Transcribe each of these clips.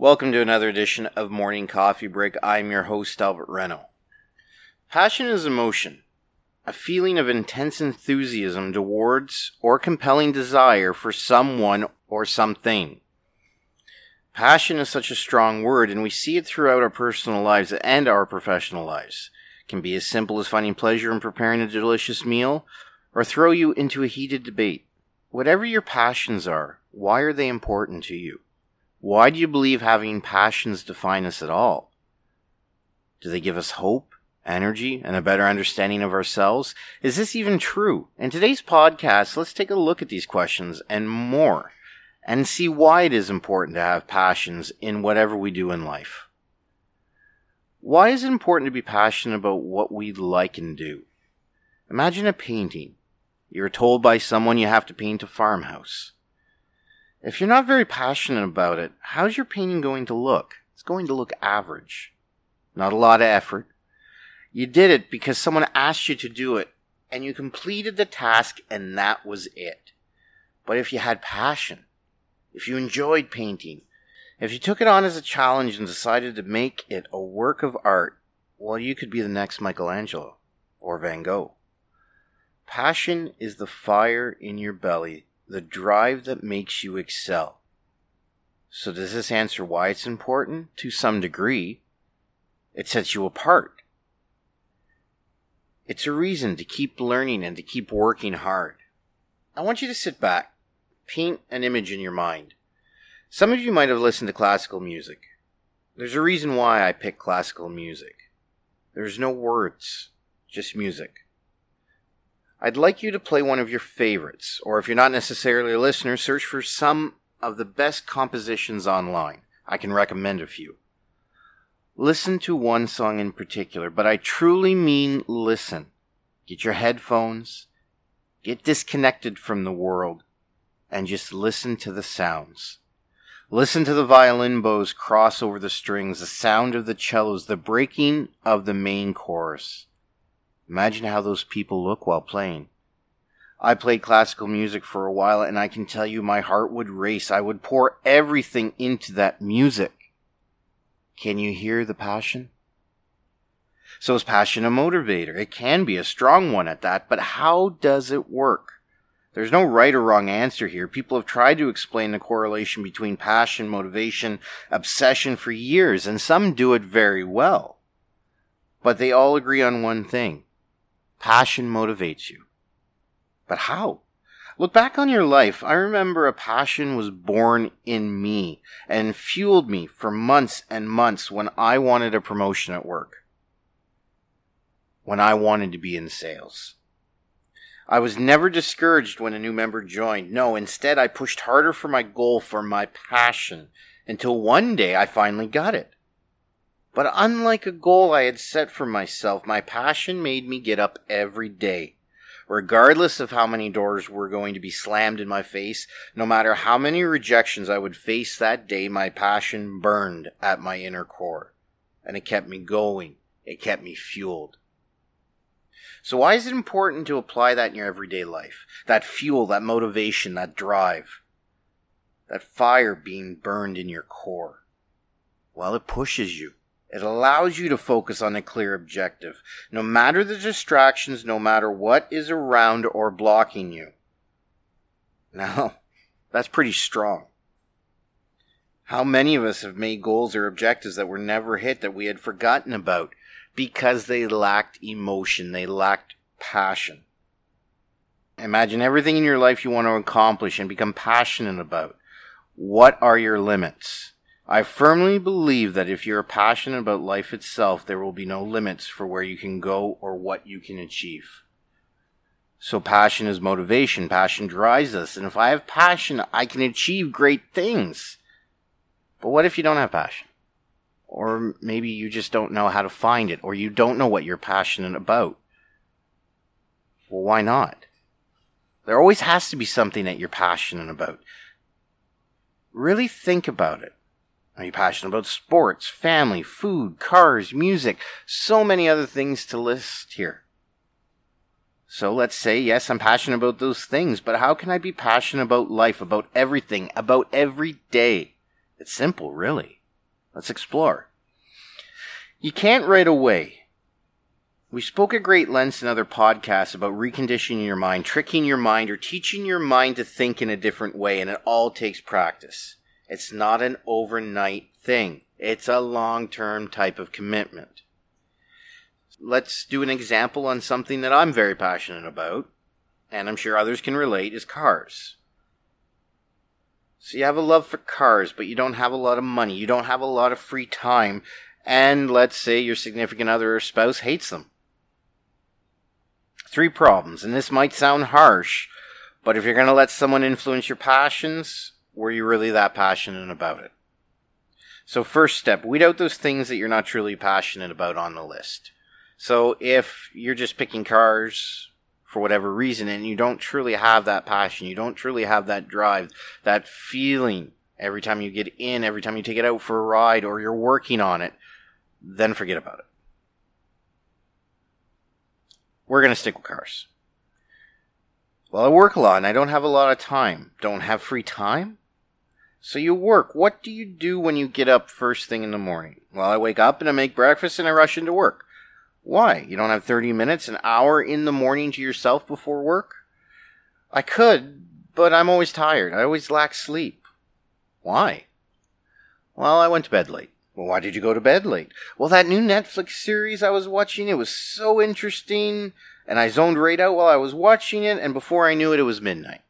Welcome to another edition of Morning Coffee Break. I'm your host, Albert Reno. Passion is emotion, a feeling of intense enthusiasm towards or compelling desire for someone or something. Passion is such a strong word, and we see it throughout our personal lives and our professional lives. It can be as simple as finding pleasure in preparing a delicious meal, or throw you into a heated debate. Whatever your passions are, why are they important to you? Why do you believe having passions define us at all? Do they give us hope, energy, and a better understanding of ourselves? Is this even true? In today's podcast, let's take a look at these questions and more and see why it is important to have passions in whatever we do in life. Why is it important to be passionate about what we like and do? Imagine a painting. You're told by someone you have to paint a farmhouse. If you're not very passionate about it, how's your painting going to look? It's going to look average. Not a lot of effort. You did it because someone asked you to do it, and you completed the task, and that was it. But if you had passion, if you enjoyed painting, if you took it on as a challenge and decided to make it a work of art, well, you could be the next Michelangelo or Van Gogh. Passion is the fire in your belly the drive that makes you excel. So, does this answer why it's important? To some degree, it sets you apart. It's a reason to keep learning and to keep working hard. I want you to sit back, paint an image in your mind. Some of you might have listened to classical music. There's a reason why I pick classical music. There's no words, just music. I'd like you to play one of your favorites, or if you're not necessarily a listener, search for some of the best compositions online. I can recommend a few. Listen to one song in particular, but I truly mean listen. Get your headphones, get disconnected from the world, and just listen to the sounds. Listen to the violin bows cross over the strings, the sound of the cellos, the breaking of the main chorus. Imagine how those people look while playing. I played classical music for a while, and I can tell you my heart would race. I would pour everything into that music. Can you hear the passion? So is passion a motivator? It can be a strong one at that, but how does it work? There's no right or wrong answer here. People have tried to explain the correlation between passion, motivation, obsession for years, and some do it very well. But they all agree on one thing Passion motivates you. But how? Look back on your life. I remember a passion was born in me and fueled me for months and months when I wanted a promotion at work. When I wanted to be in sales. I was never discouraged when a new member joined. No, instead, I pushed harder for my goal, for my passion, until one day I finally got it. But unlike a goal I had set for myself, my passion made me get up every day. Regardless of how many doors were going to be slammed in my face, no matter how many rejections I would face that day, my passion burned at my inner core. And it kept me going. It kept me fueled. So why is it important to apply that in your everyday life? That fuel, that motivation, that drive. That fire being burned in your core. Well, it pushes you. It allows you to focus on a clear objective, no matter the distractions, no matter what is around or blocking you. Now, that's pretty strong. How many of us have made goals or objectives that were never hit that we had forgotten about because they lacked emotion, they lacked passion? Imagine everything in your life you want to accomplish and become passionate about. What are your limits? I firmly believe that if you're passionate about life itself, there will be no limits for where you can go or what you can achieve. So passion is motivation. Passion drives us. And if I have passion, I can achieve great things. But what if you don't have passion? Or maybe you just don't know how to find it, or you don't know what you're passionate about. Well, why not? There always has to be something that you're passionate about. Really think about it. Are you passionate about sports, family, food, cars, music, so many other things to list here? So let's say, yes, I'm passionate about those things, but how can I be passionate about life, about everything, about every day? It's simple, really. Let's explore. You can't right away. We spoke at great lengths in other podcasts about reconditioning your mind, tricking your mind, or teaching your mind to think in a different way, and it all takes practice. It's not an overnight thing. It's a long term type of commitment. Let's do an example on something that I'm very passionate about, and I'm sure others can relate, is cars. So you have a love for cars, but you don't have a lot of money. You don't have a lot of free time. And let's say your significant other or spouse hates them. Three problems, and this might sound harsh, but if you're going to let someone influence your passions, were you really that passionate about it? So, first step, weed out those things that you're not truly passionate about on the list. So, if you're just picking cars for whatever reason and you don't truly have that passion, you don't truly have that drive, that feeling every time you get in, every time you take it out for a ride or you're working on it, then forget about it. We're going to stick with cars. Well, I work a lot and I don't have a lot of time. Don't have free time? So you work. What do you do when you get up first thing in the morning? Well, I wake up and I make breakfast and I rush into work. Why? You don't have 30 minutes, an hour in the morning to yourself before work? I could, but I'm always tired. I always lack sleep. Why? Well, I went to bed late. Well, why did you go to bed late? Well, that new Netflix series I was watching, it was so interesting, and I zoned right out while I was watching it, and before I knew it, it was midnight.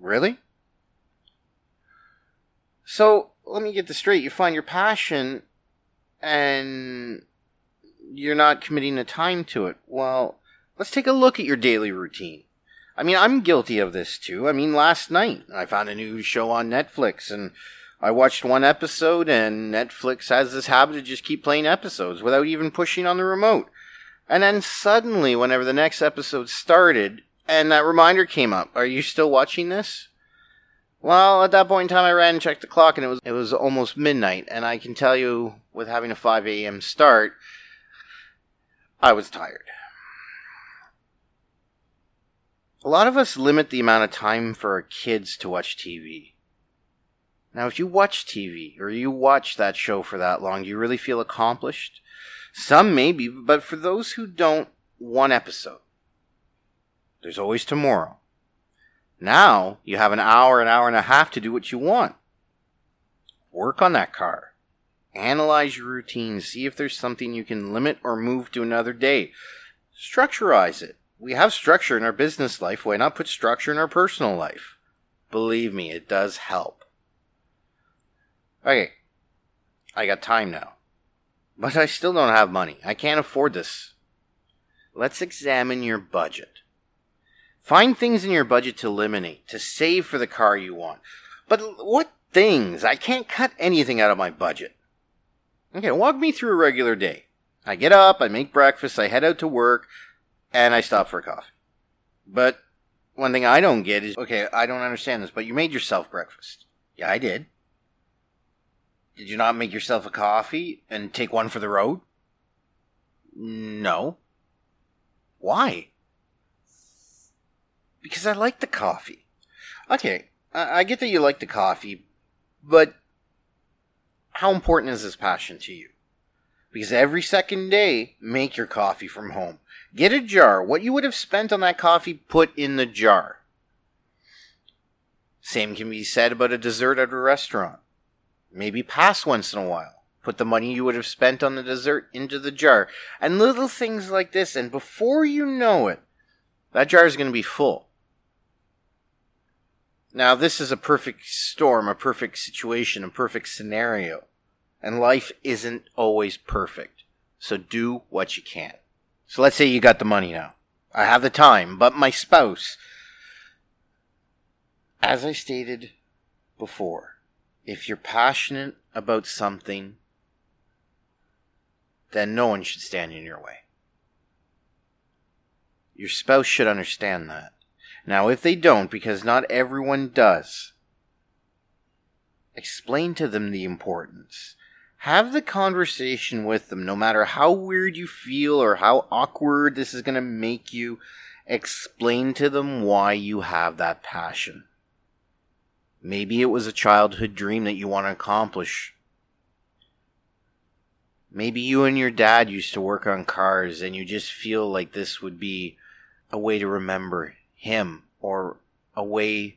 Really? So let me get this straight. You find your passion and you're not committing the time to it. Well, let's take a look at your daily routine. I mean, I'm guilty of this too. I mean, last night I found a new show on Netflix and I watched one episode and Netflix has this habit to just keep playing episodes without even pushing on the remote. And then suddenly, whenever the next episode started, and that reminder came up, are you still watching this? Well, at that point in time, I ran and checked the clock, and it was it was almost midnight. And I can tell you, with having a 5 a.m. start, I was tired. A lot of us limit the amount of time for our kids to watch TV. Now, if you watch TV or you watch that show for that long, do you really feel accomplished? Some maybe, but for those who don't, one episode. There's always tomorrow. Now you have an hour, an hour and a half to do what you want. Work on that car. Analyze your routine. See if there's something you can limit or move to another day. Structureize it. We have structure in our business life. Why not put structure in our personal life? Believe me, it does help. Okay. I got time now. But I still don't have money. I can't afford this. Let's examine your budget. Find things in your budget to eliminate, to save for the car you want. But what things? I can't cut anything out of my budget. Okay, walk me through a regular day. I get up, I make breakfast, I head out to work, and I stop for coffee. But one thing I don't get is okay, I don't understand this, but you made yourself breakfast. Yeah, I did. Did you not make yourself a coffee and take one for the road? No. Why? Because I like the coffee. Okay, I, I get that you like the coffee, but how important is this passion to you? Because every second day, make your coffee from home. Get a jar. What you would have spent on that coffee, put in the jar. Same can be said about a dessert at a restaurant. Maybe pass once in a while. Put the money you would have spent on the dessert into the jar. And little things like this, and before you know it, that jar is going to be full. Now, this is a perfect storm, a perfect situation, a perfect scenario. And life isn't always perfect. So do what you can. So let's say you got the money now. I have the time, but my spouse, as I stated before, if you're passionate about something, then no one should stand in your way. Your spouse should understand that. Now, if they don't, because not everyone does, explain to them the importance. Have the conversation with them, no matter how weird you feel or how awkward this is going to make you. Explain to them why you have that passion. Maybe it was a childhood dream that you want to accomplish Maybe you and your dad used to work on cars and you just feel like this would be a way to remember him or a way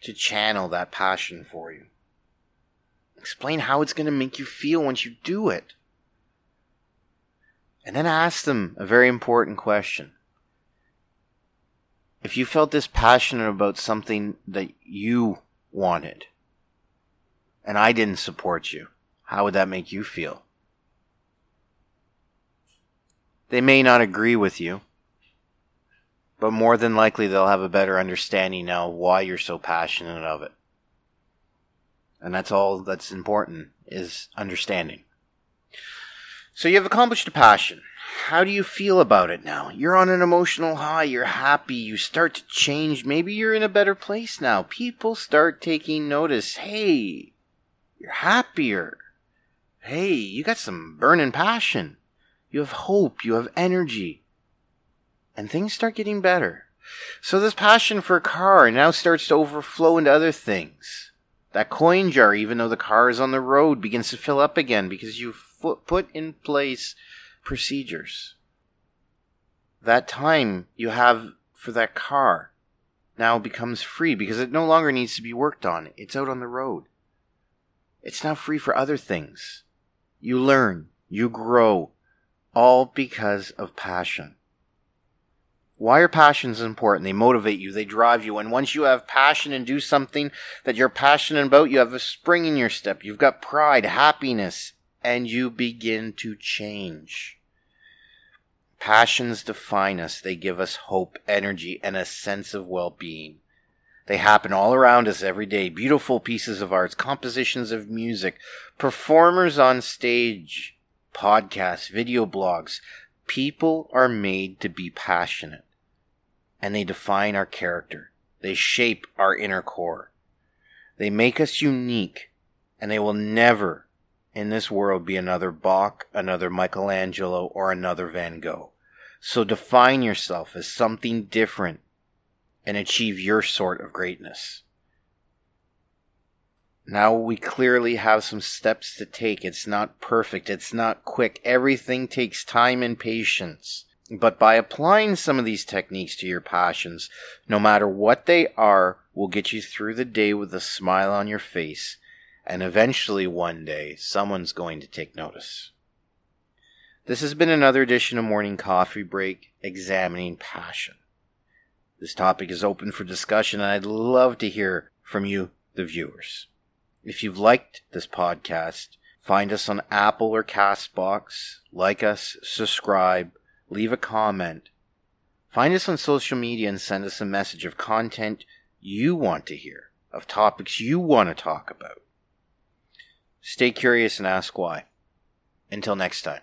to channel that passion for you. Explain how it's going to make you feel once you do it. And then ask them a very important question. If you felt this passionate about something that you wanted, and I didn't support you, how would that make you feel? They may not agree with you, but more than likely they'll have a better understanding now why you're so passionate of it. And that's all that's important is understanding. So you have accomplished a passion. How do you feel about it now? You're on an emotional high, you're happy, you start to change, maybe you're in a better place now. People start taking notice. Hey, you're happier. Hey, you got some burning passion. You have hope, you have energy. And things start getting better. So this passion for a car now starts to overflow into other things. That coin jar, even though the car is on the road, begins to fill up again because you've put in place procedures. That time you have for that car now becomes free because it no longer needs to be worked on. It's out on the road. It's now free for other things. You learn, you grow, all because of passion. Why are passions important? They motivate you, they drive you. And once you have passion and do something that you're passionate about, you have a spring in your step. You've got pride, happiness, and you begin to change. Passions define us. They give us hope, energy, and a sense of well being. They happen all around us every day. Beautiful pieces of art, compositions of music, performers on stage, podcasts, video blogs. People are made to be passionate and they define our character. They shape our inner core. They make us unique, and they will never in this world be another Bach, another Michelangelo, or another Van Gogh. So define yourself as something different and achieve your sort of greatness. Now we clearly have some steps to take. It's not perfect. It's not quick. Everything takes time and patience. But by applying some of these techniques to your passions, no matter what they are, will get you through the day with a smile on your face, and eventually one day someone's going to take notice. This has been another edition of Morning Coffee Break examining passion. This topic is open for discussion, and I'd love to hear from you, the viewers. If you've liked this podcast, find us on Apple or Castbox, like us, subscribe, leave a comment. Find us on social media and send us a message of content you want to hear, of topics you want to talk about. Stay curious and ask why. Until next time.